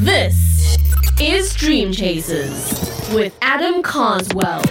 This is Dream Chasers with Adam Carswell.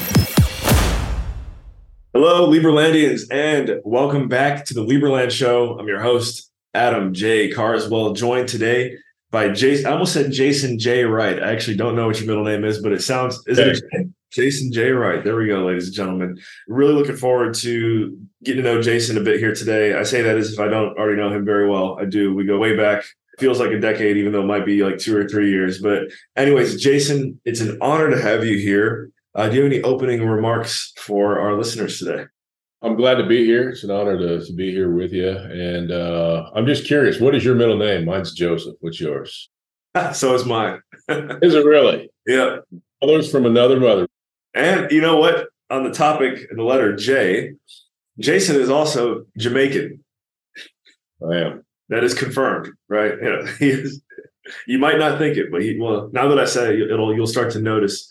Hello, Liberlandians, and welcome back to the Liberland Show. I'm your host, Adam J. Carswell, joined today by Jason. I almost said Jason J. Wright. I actually don't know what your middle name is, but it sounds is it Jason J. Wright? There we go, ladies and gentlemen. Really looking forward to getting to know Jason a bit here today. I say that as if I don't already know him very well. I do. We go way back. Feels like a decade, even though it might be like two or three years. But, anyways, Jason, it's an honor to have you here. Uh, do you have any opening remarks for our listeners today? I'm glad to be here. It's an honor to, to be here with you. And uh, I'm just curious, what is your middle name? Mine's Joseph. What's yours? so is mine. is it really? Yeah. Others from another mother. And you know what? On the topic, the letter J, Jason is also Jamaican. I am. That is confirmed, right? Is, you might not think it, but he, well, now that I say it, it'll you'll start to notice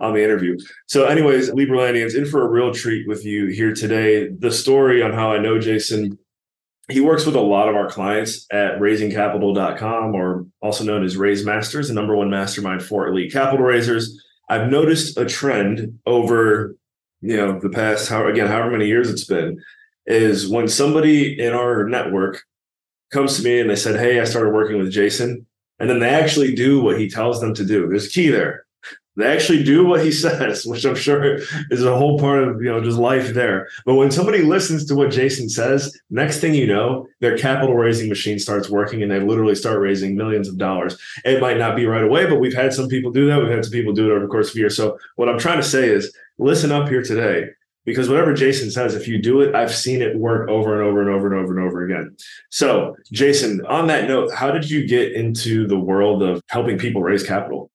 on the interview. So, anyways, Liberlandians, in for a real treat with you here today. The story on how I know Jason. He works with a lot of our clients at raisingcapital.com, or also known as Raise Masters, the number one mastermind for elite capital raisers. I've noticed a trend over, you know, the past how again, however many years it's been, is when somebody in our network comes to me and they said, Hey, I started working with Jason, and then they actually do what he tells them to do. There's a key there. They actually do what he says, which I'm sure is a whole part of you know just life there. But when somebody listens to what Jason says, next thing you know, their capital raising machine starts working and they literally start raising millions of dollars. It might not be right away, but we've had some people do that. We've had some people do it over the course of years. So what I'm trying to say is listen up here today because whatever Jason says, if you do it, I've seen it work over and over and over and over and over again. So, Jason, on that note, how did you get into the world of helping people raise capital?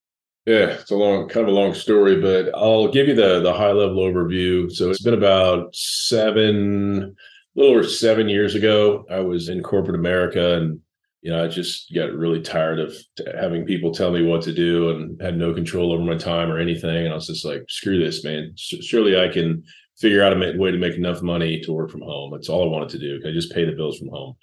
Yeah, it's a long, kind of a long story, but I'll give you the the high level overview. So it's been about seven, a little over seven years ago. I was in corporate America, and you know, I just got really tired of having people tell me what to do, and had no control over my time or anything. And I was just like, screw this, man. Surely I can figure out a way to make enough money to work from home. That's all I wanted to do. I just pay the bills from home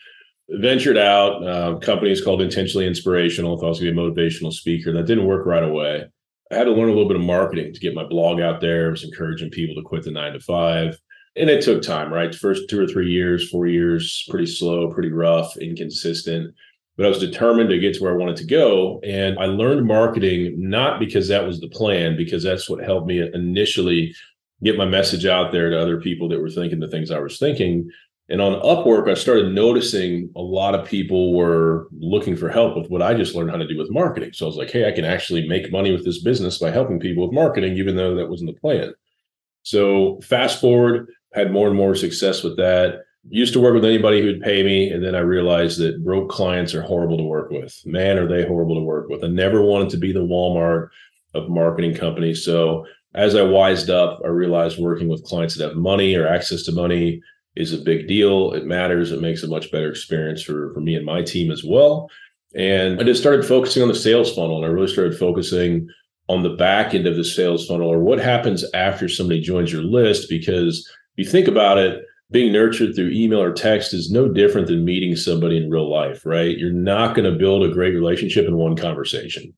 ventured out. Uh, company is called Intentionally Inspirational. Thought I was going to be a motivational speaker. That didn't work right away. I had to learn a little bit of marketing to get my blog out there. I was encouraging people to quit the nine to five. And it took time, right? First two or three years, four years, pretty slow, pretty rough, inconsistent. But I was determined to get to where I wanted to go. And I learned marketing not because that was the plan, because that's what helped me initially get my message out there to other people that were thinking the things I was thinking. And on Upwork, I started noticing a lot of people were looking for help with what I just learned how to do with marketing. So I was like, hey, I can actually make money with this business by helping people with marketing, even though that wasn't the plan. So fast forward, had more and more success with that. Used to work with anybody who'd pay me. And then I realized that broke clients are horrible to work with. Man, are they horrible to work with. I never wanted to be the Walmart of marketing companies. So as I wised up, I realized working with clients that have money or access to money is a big deal. It matters. It makes a much better experience for, for me and my team as well. And I just started focusing on the sales funnel and I really started focusing on the back end of the sales funnel or what happens after somebody joins your list. Because if you think about it, being nurtured through email or text is no different than meeting somebody in real life, right? You're not going to build a great relationship in one conversation.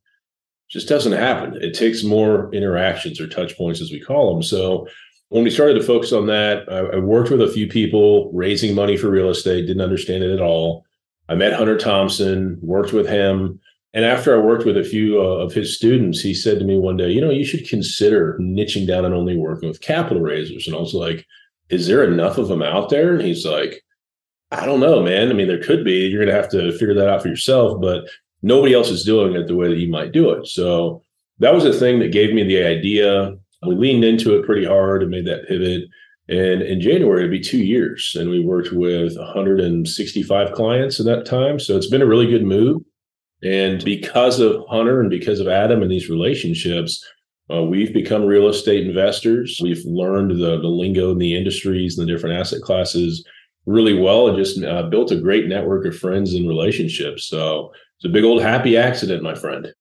Just doesn't happen. It takes more interactions or touch points, as we call them. So when we started to focus on that, I, I, worked with a few people raising money for real estate, didn't understand it at all. I met Hunter Thompson, worked with him. And after I worked with a few uh, of his students, he said to me one day, you know, you should consider niching down and only working with capital raisers. And I was like, is there enough of them out there? And he's like, I don't know, man. I mean, there could be. You're going to have to figure that out for yourself, but nobody else is doing it the way that you might do it. So that was the thing that gave me the idea we leaned into it pretty hard and made that pivot. And in January, it'd be two years. And we worked with 165 clients at that time. So it's been a really good move. And because of Hunter and because of Adam and these relationships, uh, we've become real estate investors. We've learned the, the lingo in the industries and the different asset classes really well and just uh, built a great network of friends and relationships. So it's a big old happy accident, my friend.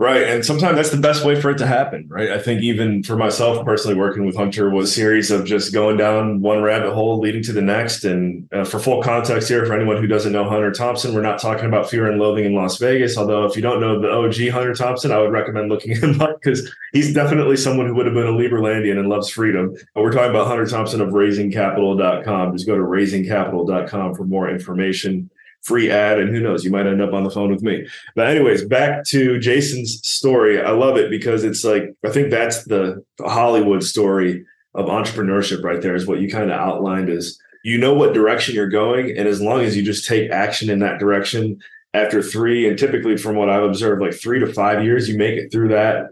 Right. And sometimes that's the best way for it to happen. Right. I think even for myself personally, working with Hunter was a series of just going down one rabbit hole leading to the next. And uh, for full context here, for anyone who doesn't know Hunter Thompson, we're not talking about fear and loathing in Las Vegas. Although, if you don't know the OG Hunter Thompson, I would recommend looking him up because he's definitely someone who would have been a Liberlandian and loves freedom. But we're talking about Hunter Thompson of raisingcapital.com. Just go to raisingcapital.com for more information free ad and who knows you might end up on the phone with me. But anyways back to jason's story. I love it because it's like i think that's the hollywood story of entrepreneurship right there is what you kind of outlined is you know what direction you're going and as long as you just take action in that direction after three and typically from what i've observed like three to five years you make it through that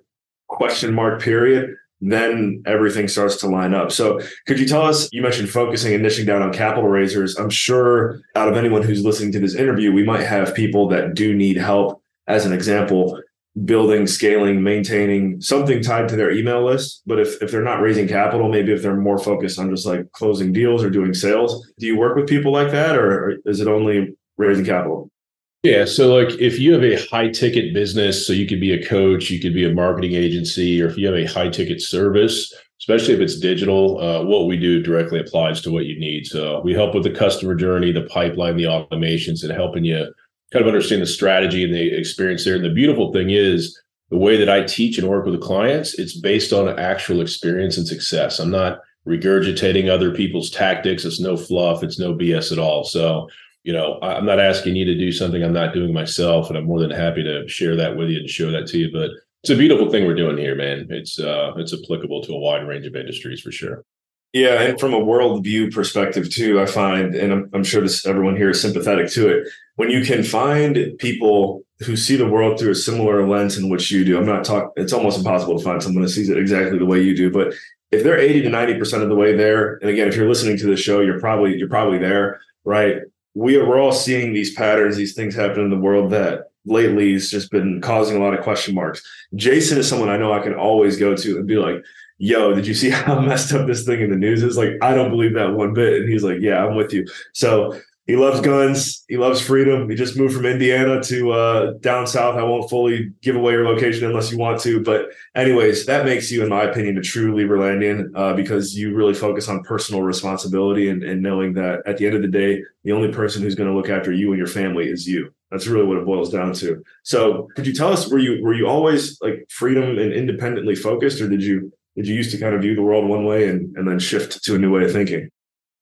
question mark period then everything starts to line up. So, could you tell us? You mentioned focusing and niching down on capital raisers. I'm sure out of anyone who's listening to this interview, we might have people that do need help, as an example, building, scaling, maintaining something tied to their email list. But if, if they're not raising capital, maybe if they're more focused on just like closing deals or doing sales, do you work with people like that or is it only raising capital? Yeah. So, like, if you have a high ticket business, so you could be a coach, you could be a marketing agency, or if you have a high ticket service, especially if it's digital, uh, what we do directly applies to what you need. So, we help with the customer journey, the pipeline, the automations, and helping you kind of understand the strategy and the experience there. And the beautiful thing is, the way that I teach and work with the clients, it's based on actual experience and success. I'm not regurgitating other people's tactics. It's no fluff. It's no BS at all. So you know, I'm not asking you to do something I'm not doing myself, and I'm more than happy to share that with you and show that to you. But it's a beautiful thing we're doing here, man. It's uh, it's applicable to a wide range of industries for sure. Yeah, and from a worldview perspective too, I find, and I'm, I'm sure this, everyone here is sympathetic to it. When you can find people who see the world through a similar lens in which you do, I'm not talking. It's almost impossible to find someone that sees it exactly the way you do. But if they're 80 to 90 percent of the way there, and again, if you're listening to the show, you're probably you're probably there, right? We are, we're all seeing these patterns, these things happen in the world that lately has just been causing a lot of question marks. Jason is someone I know I can always go to and be like, yo, did you see how messed up this thing in the news is? Like, I don't believe that one bit. And he's like, yeah, I'm with you. So he loves guns. He loves freedom. He just moved from Indiana to uh, down south. I won't fully give away your location unless you want to. But, anyways, that makes you, in my opinion, a true Liberlandian uh, because you really focus on personal responsibility and, and knowing that at the end of the day, the only person who's going to look after you and your family is you. That's really what it boils down to. So, could you tell us were you were you always like freedom and independently focused, or did you did you used to kind of view the world one way and, and then shift to a new way of thinking?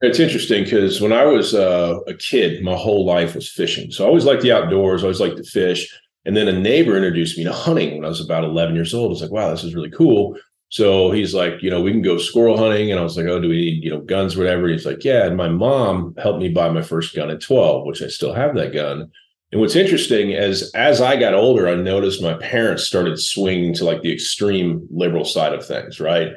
It's interesting because when I was uh, a kid, my whole life was fishing. So I always liked the outdoors, I always liked to fish. And then a neighbor introduced me to hunting when I was about 11 years old. I was like, wow, this is really cool. So he's like, you know, we can go squirrel hunting. And I was like, oh, do we need, you know, guns, whatever? He's like, yeah. And my mom helped me buy my first gun at 12, which I still have that gun. And what's interesting is as I got older, I noticed my parents started swinging to like the extreme liberal side of things, right?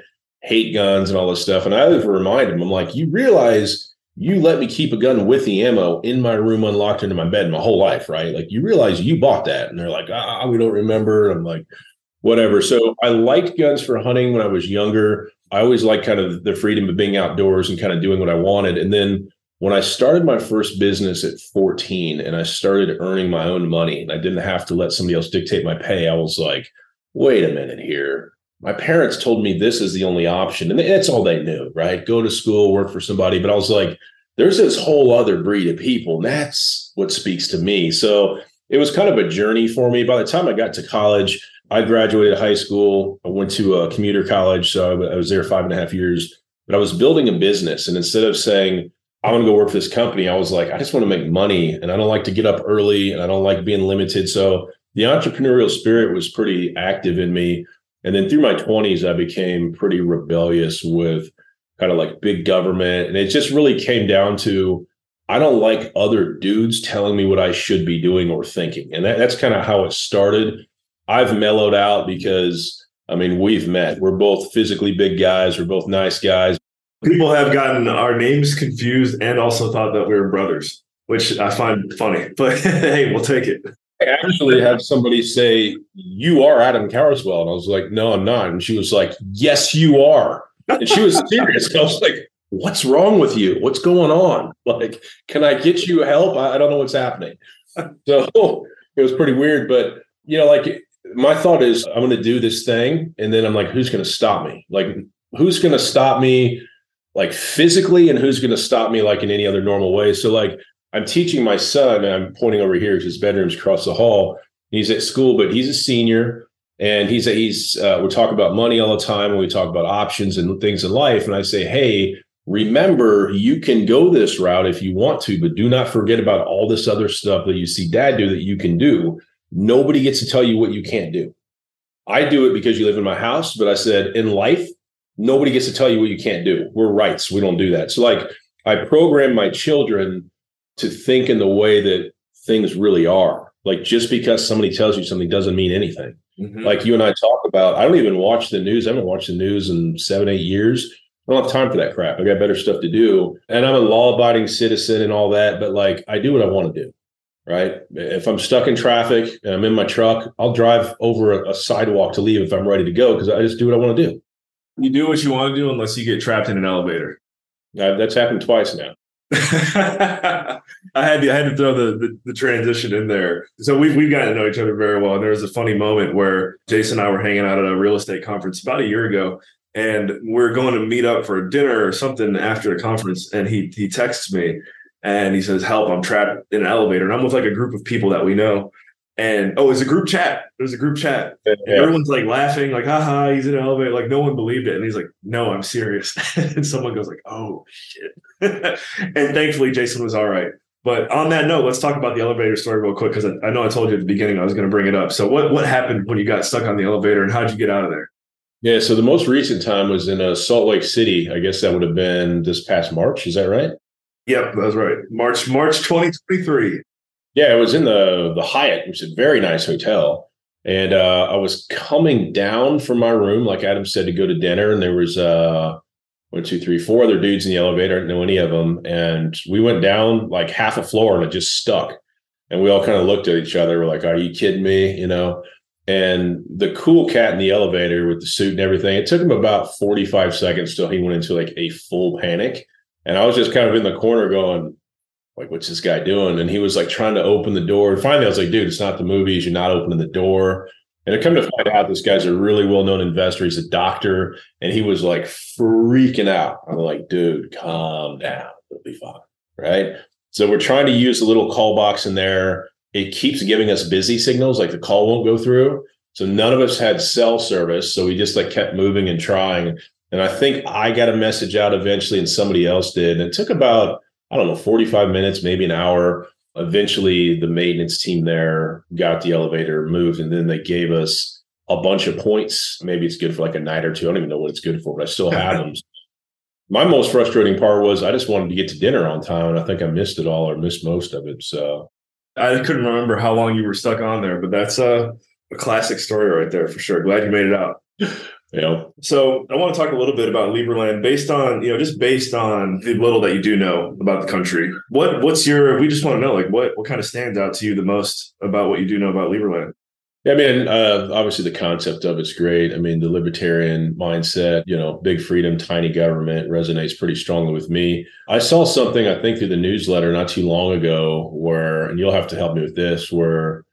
Hate guns and all this stuff. And I would remind him, I'm like, you realize you let me keep a gun with the ammo in my room unlocked into my bed my whole life, right? Like you realize you bought that. And they're like, ah, we don't remember. I'm like, whatever. So I liked guns for hunting when I was younger. I always liked kind of the freedom of being outdoors and kind of doing what I wanted. And then when I started my first business at 14 and I started earning my own money and I didn't have to let somebody else dictate my pay, I was like, wait a minute here my parents told me this is the only option and that's all they knew right? Go to school work for somebody but i was like there's this whole other breed of people and that's what speaks to me. So it was kind of a journey for me. By the time i got to college i graduated high school. I went to a commuter college so i was there five and a half years but i was building a business and instead of saying i want to go work for this company i was like i just want to make money and i don't like to get up early and i don't like being limited. So the entrepreneurial spirit was pretty active in me and then through my 20s, I became pretty rebellious with kind of like big government. And it just really came down to I don't like other dudes telling me what I should be doing or thinking. And that, that's kind of how it started. I've mellowed out because, I mean, we've met. We're both physically big guys, we're both nice guys. People have gotten our names confused and also thought that we were brothers, which I find funny, but hey, we'll take it. I actually had somebody say, You are Adam Carswell. And I was like, No, I'm not. And she was like, Yes, you are. And she was serious. I was like, What's wrong with you? What's going on? Like, can I get you help? I, I don't know what's happening. So it was pretty weird. But, you know, like my thought is I'm going to do this thing, and then I'm like, who's going to stop me? Like, who's going to stop me, like physically, and who's going to stop me, like in any other normal way? So, like, I'm teaching my son, and I'm pointing over here. His bedroom's across the hall. He's at school, but he's a senior, and he's a, he's uh, we talk about money all the time, and we talk about options and things in life. And I say, hey, remember, you can go this route if you want to, but do not forget about all this other stuff that you see Dad do that you can do Nobody gets to tell you what you can't do. I do it because you live in my house, but I said in life, nobody gets to tell you what you can't do. We're Wrights. We don't do that. So, like, I program my children to think in the way that things really are. Like, just because somebody tells you something doesn't mean anything. Mm-hmm. Like you and I talk about, I don't even watch the news. I haven't watched the news in seven, eight years. I don't have time for that crap. I got better stuff to do. And I'm a law abiding citizen and all that, but like I do what I want to do right? If I'm stuck in traffic and I'm in my truck, I'll drive over a, a sidewalk to leave if I'm ready to go because I just do what I want to do. You do what you want to do unless you get trapped in an elevator. Uh, that's happened twice now. I had to I had to throw the, the, the transition in there. So we've we've gotten to know each other very well. And there was a funny moment where Jason and I were hanging out at a real estate conference about a year ago, and we're going to meet up for dinner or something after the conference. And he he texts me and he says, "Help! I'm trapped in an elevator." And I'm with like a group of people that we know. And oh, it's a group chat. There's a group chat. Yeah. Everyone's like laughing, like, haha, he's in an elevator. Like, no one believed it. And he's like, no, I'm serious. and someone goes, like, oh shit. and thankfully Jason was all right. But on that note, let's talk about the elevator story real quick because I, I know I told you at the beginning I was going to bring it up. So what what happened when you got stuck on the elevator and how'd you get out of there? Yeah, so the most recent time was in uh, Salt Lake City. I guess that would have been this past March. Is that right? Yep, that's right. March March 2023. Yeah, it was in the the Hyatt, which is a very nice hotel. And uh, I was coming down from my room, like Adam said, to go to dinner, and there was uh, one, two, three, four other dudes in the elevator. I didn't know any of them, and we went down like half a floor, and it just stuck. And we all kind of looked at each other. We're like, "Are you kidding me?" You know. And the cool cat in the elevator with the suit and everything. It took him about forty five seconds till he went into like a full panic and I was just kind of in the corner going, like, what's this guy doing? And he was like trying to open the door. And finally, I was like, dude, it's not the movies. You're not opening the door. And I come to find out this guy's a really well known investor. He's a doctor. And he was like freaking out. I'm like, dude, calm down. It'll be fine. Right. So we're trying to use the little call box in there. It keeps giving us busy signals, like the call won't go through. So none of us had cell service. So we just like kept moving and trying. And I think I got a message out eventually and somebody else did. And it took about, I don't know, 45 minutes, maybe an hour. Eventually, the maintenance team there got the elevator moved and then they gave us a bunch of points. Maybe it's good for like a night or two. I don't even know what it's good for, but I still have them. My most frustrating part was I just wanted to get to dinner on time and I think I missed it all or missed most of it. So I couldn't remember how long you were stuck on there, but that's a, a classic story right there for sure. Glad you made it out. You know, so I want to talk a little bit about Liberland based on, you know, just based on the little that you do know about the country. What what's your we just want to know like what what kind of stands out to you the most about what you do know about Liberland? Yeah, I mean, uh, obviously the concept of it's great. I mean, the libertarian mindset, you know, big freedom, tiny government resonates pretty strongly with me. I saw something I think through the newsletter not too long ago where, and you'll have to help me with this, where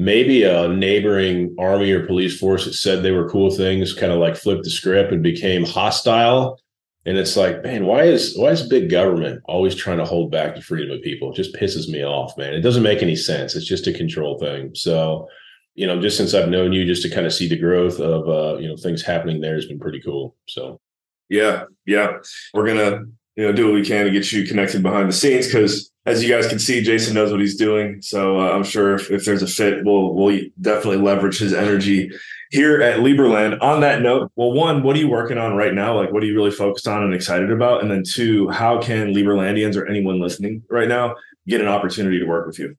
maybe a neighboring army or police force that said they were cool things kind of like flipped the script and became hostile. And it's like man why is why is big government always trying to hold back the freedom of people? It just pisses me off man. It doesn't make any sense. It's just a control thing. So you know just since i've known you just to kind of see the growth of uh you know things happening there has been pretty cool so. Yeah yeah. We're gonna you know do what we can to get you connected behind the scenes because as you guys can see jason knows what he's doing so uh, i'm sure if, if there's a fit we'll we'll definitely leverage his energy here at Liberland. On that note, well, one, what are you working on right now? Like, what are you really focused on and excited about? And then two, how can Liberlandians or anyone listening right now get an opportunity to work with you?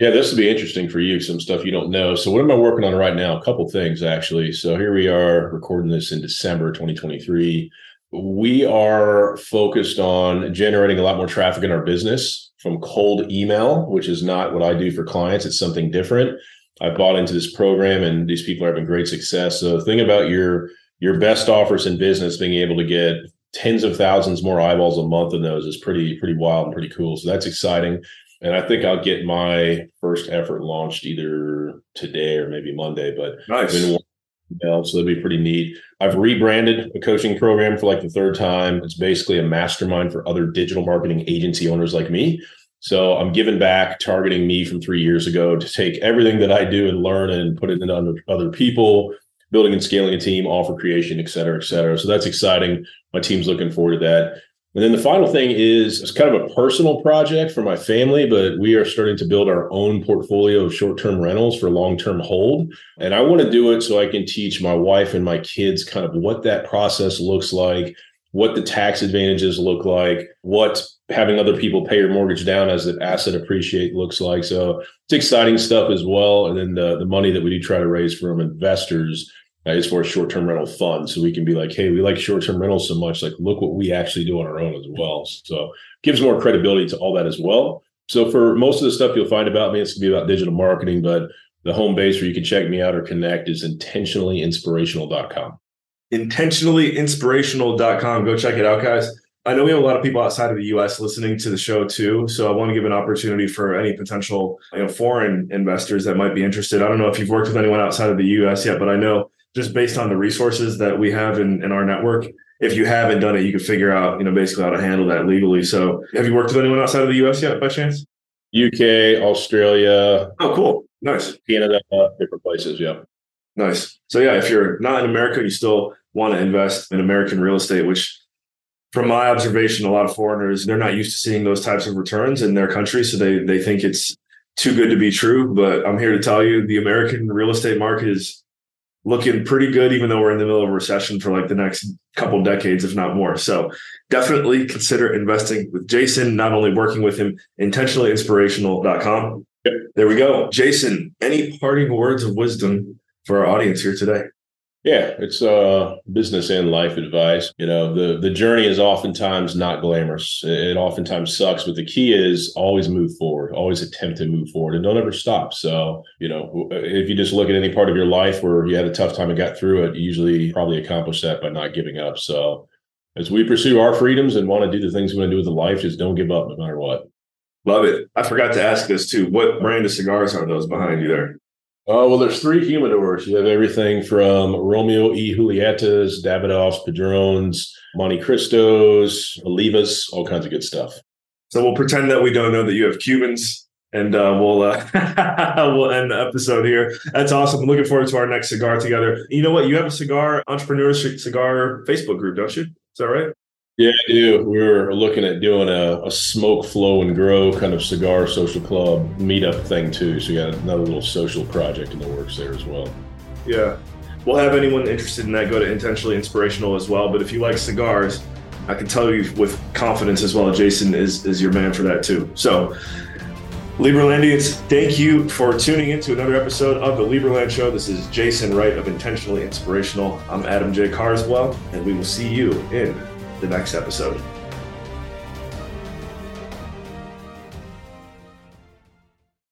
Yeah, this will be interesting for you. Some stuff you don't know. So, what am I working on right now? A couple things actually. So, here we are recording this in December 2023 we are focused on generating a lot more traffic in our business from cold email, which is not what I do for clients. It's something different. I bought into this program and these people are having great success. So think about your your best offers in business being able to get tens of thousands more eyeballs a month in those is pretty pretty wild and pretty cool. So that's exciting. and I think I'll get my first effort launched either today or maybe Monday. But nice. Email, so that'd be pretty neat. I've rebranded a coaching program for like the third time. It's basically a mastermind for other digital marketing agency owners like me. So I'm giving back, targeting me from three years ago to take everything that I do and learn and put it into other people, building and scaling a team, offer creation, et cetera, et cetera. So that's exciting. My team's looking forward to that. And then the final thing is it's kind of a personal project for my family, but we are starting to build our own portfolio of short term rentals for long term hold. And I want to do it so I can teach my wife and my kids kind of what that process looks like, what the tax advantages look like, what having other people pay your mortgage down as an asset appreciate looks like. So it's exciting stuff as well. And then the, the money that we do try to raise from investors as far as short-term rental funds. So we can be like, hey, we like short-term rentals so much. Like, look what we actually do on our own as well. So gives more credibility to all that as well. So for most of the stuff you'll find about me, it's gonna be about digital marketing, but the home base where you can check me out or connect is intentionallyinspirational.com. Intentionallyinspirational.com. Go check it out, guys. I know we have a lot of people outside of the U.S. listening to the show too, so I want to give an opportunity for any potential you know, foreign investors that might be interested. I don't know if you've worked with anyone outside of the U.S. yet, but I know just based on the resources that we have in, in our network. If you haven't done it, you can figure out, you know, basically how to handle that legally. So have you worked with anyone outside of the US yet by chance? UK, Australia. Oh, cool. Nice. Canada, different places. Yeah. Nice. So yeah, if you're not in America, you still want to invest in American real estate, which from my observation, a lot of foreigners, they're not used to seeing those types of returns in their country. So they they think it's too good to be true. But I'm here to tell you the American real estate market is looking pretty good, even though we're in the middle of a recession for like the next couple decades, if not more. So definitely consider investing with Jason, not only working with him, intentionallyinspirational.com. Yep. There we go. Jason, any parting words of wisdom for our audience here today? Yeah, it's uh business and life advice. You know, the the journey is oftentimes not glamorous. It oftentimes sucks, but the key is always move forward, always attempt to move forward and don't ever stop. So, you know, if you just look at any part of your life where you had a tough time and got through it, you usually probably accomplish that by not giving up. So, as we pursue our freedoms and want to do the things we want to do with the life, just don't give up no matter what. Love it. I forgot to ask this too. What brand of cigars are those behind you there? Oh, well, there's three humidors. You have everything from Romeo y Julietas, Davidoffs, Padrones, Montecristos, Olivas, all kinds of good stuff. So we'll pretend that we don't know that you have Cubans and uh, we'll uh, we'll end the episode here. That's awesome. I'm looking forward to our next cigar together. You know what? You have a cigar entrepreneurs cigar Facebook group, don't you? Is that right? Yeah, I do. We were looking at doing a, a smoke, flow, and grow kind of cigar social club meetup thing too. So we got another little social project in the works there as well. Yeah. We'll have anyone interested in that go to Intentionally Inspirational as well. But if you like cigars, I can tell you with confidence as well, Jason is, is your man for that too. So, Liberlandians, thank you for tuning in to another episode of the Liberland Show. This is Jason Wright of Intentionally Inspirational. I'm Adam J. Carswell, and we will see you in the next episode.